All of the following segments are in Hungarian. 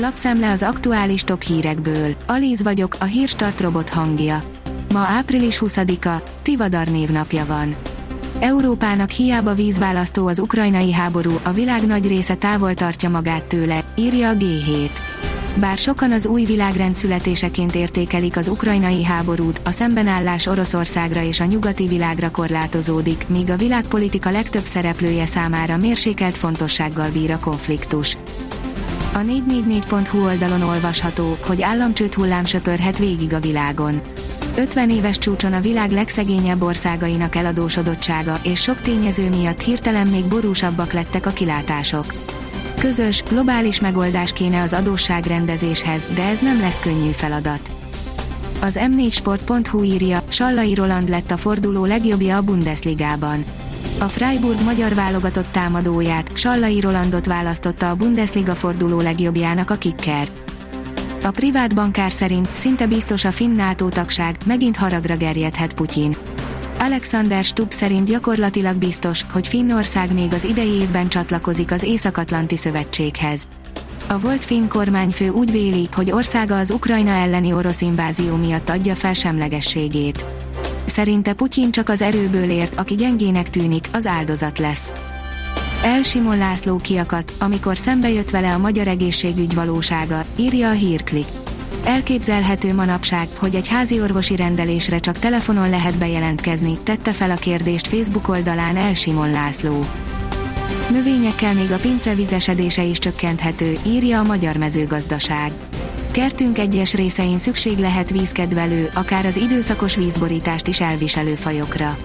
Lapszemle az aktuális top hírekből. Alíz vagyok, a hírstart robot hangja. Ma április 20-a, Tivadar névnapja van. Európának hiába vízválasztó az ukrajnai háború, a világ nagy része távol tartja magát tőle, írja a G7. Bár sokan az új világrend születéseként értékelik az ukrajnai háborút, a szembenállás Oroszországra és a nyugati világra korlátozódik, míg a világpolitika legtöbb szereplője számára mérsékelt fontossággal bír a konfliktus. A 444.hu oldalon olvasható, hogy államcsőt hullám söpörhet végig a világon. 50 éves csúcson a világ legszegényebb országainak eladósodottsága és sok tényező miatt hirtelen még borúsabbak lettek a kilátások. Közös, globális megoldás kéne az adósságrendezéshez, de ez nem lesz könnyű feladat. Az m4sport.hu írja, Sallai Roland lett a forduló legjobbja a Bundesligában. A Freiburg magyar válogatott támadóját, Sallai Rolandot választotta a Bundesliga forduló legjobbjának a kicker. A privát bankár szerint szinte biztos a finn NATO tagság, megint haragra gerjedhet Putyin. Alexander Stubb szerint gyakorlatilag biztos, hogy Finnország még az idei évben csatlakozik az Észak-Atlanti Szövetséghez. A volt finn kormányfő úgy véli, hogy országa az Ukrajna elleni orosz invázió miatt adja fel semlegességét. Szerinte Putyin csak az erőből ért, aki gyengének tűnik, az áldozat lesz. El Simon László kiakat, amikor szembe jött vele a magyar egészségügy valósága, írja a hírklik. Elképzelhető manapság, hogy egy házi orvosi rendelésre csak telefonon lehet bejelentkezni, tette fel a kérdést Facebook oldalán El Simon László. Növényekkel még a pince vizesedése is csökkenthető, írja a Magyar Mezőgazdaság. Kertünk egyes részein szükség lehet vízkedvelő, akár az időszakos vízborítást is elviselő fajokra.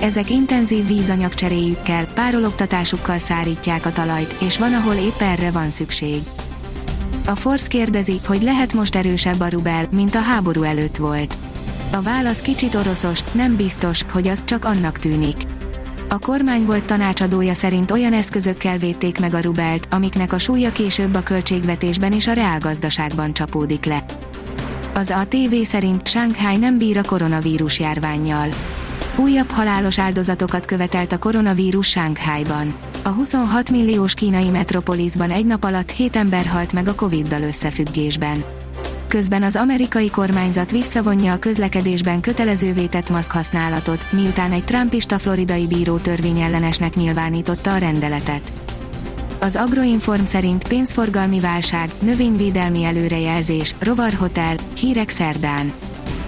Ezek intenzív vízanyagcseréjükkel, párologtatásukkal szárítják a talajt, és van, ahol épp erre van szükség. A Force kérdezi, hogy lehet most erősebb a rubel, mint a háború előtt volt. A válasz kicsit oroszos, nem biztos, hogy az csak annak tűnik. A kormány volt tanácsadója szerint olyan eszközökkel védték meg a rubelt, amiknek a súlya később a költségvetésben és a reálgazdaságban csapódik le. Az ATV szerint Shanghai nem bír a koronavírus járványjal. Újabb halálos áldozatokat követelt a koronavírus Shanghaiban. A 26 milliós kínai metropolisban egy nap alatt 7 ember halt meg a Covid-dal összefüggésben. Közben az amerikai kormányzat visszavonja a közlekedésben kötelezővé tett maszk használatot, miután egy trumpista floridai bíró törvényellenesnek nyilvánította a rendeletet. Az Agroinform szerint pénzforgalmi válság, növényvédelmi előrejelzés, rovarhotel, hírek szerdán.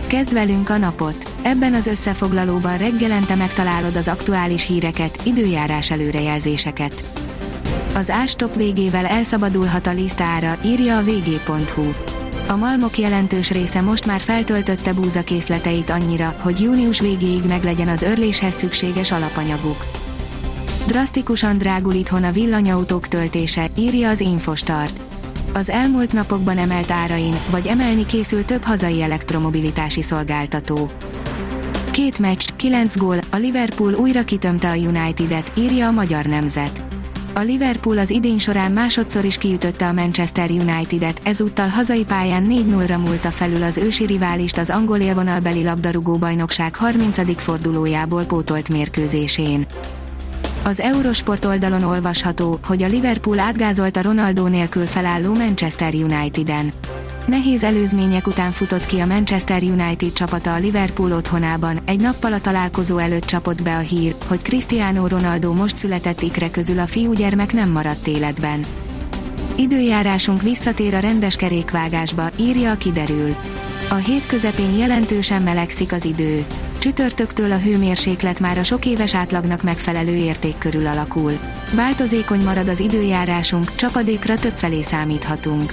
Kezd velünk a napot! Ebben az összefoglalóban reggelente megtalálod az aktuális híreket, időjárás előrejelzéseket. Az ástop végével elszabadulhat a lisztára, írja a vg.hu. A malmok jelentős része most már feltöltötte búzakészleteit annyira, hogy június végéig meglegyen az örléshez szükséges alapanyaguk. Drasztikusan drágul itthon a villanyautók töltése, írja az Infostart. Az elmúlt napokban emelt árain, vagy emelni készül több hazai elektromobilitási szolgáltató. Két meccs, kilenc gól, a Liverpool újra kitömte a United-et, írja a magyar nemzet. A Liverpool az idén során másodszor is kiütötte a Manchester United-et, ezúttal hazai pályán 4-0-ra múlta felül az ősi riválist az angol élvonalbeli labdarúgó bajnokság 30. fordulójából pótolt mérkőzésén. Az Eurosport oldalon olvasható, hogy a Liverpool átgázolta Ronaldo nélkül felálló Manchester United-en. Nehéz előzmények után futott ki a Manchester United csapata a Liverpool otthonában, egy nappal a találkozó előtt csapott be a hír, hogy Cristiano Ronaldo most született ikre közül a fiúgyermek nem maradt életben. Időjárásunk visszatér a rendes kerékvágásba, írja a kiderül. A hét közepén jelentősen melegszik az idő. Csütörtöktől a hőmérséklet már a sok éves átlagnak megfelelő érték körül alakul. Változékony marad az időjárásunk, csapadékra többfelé számíthatunk.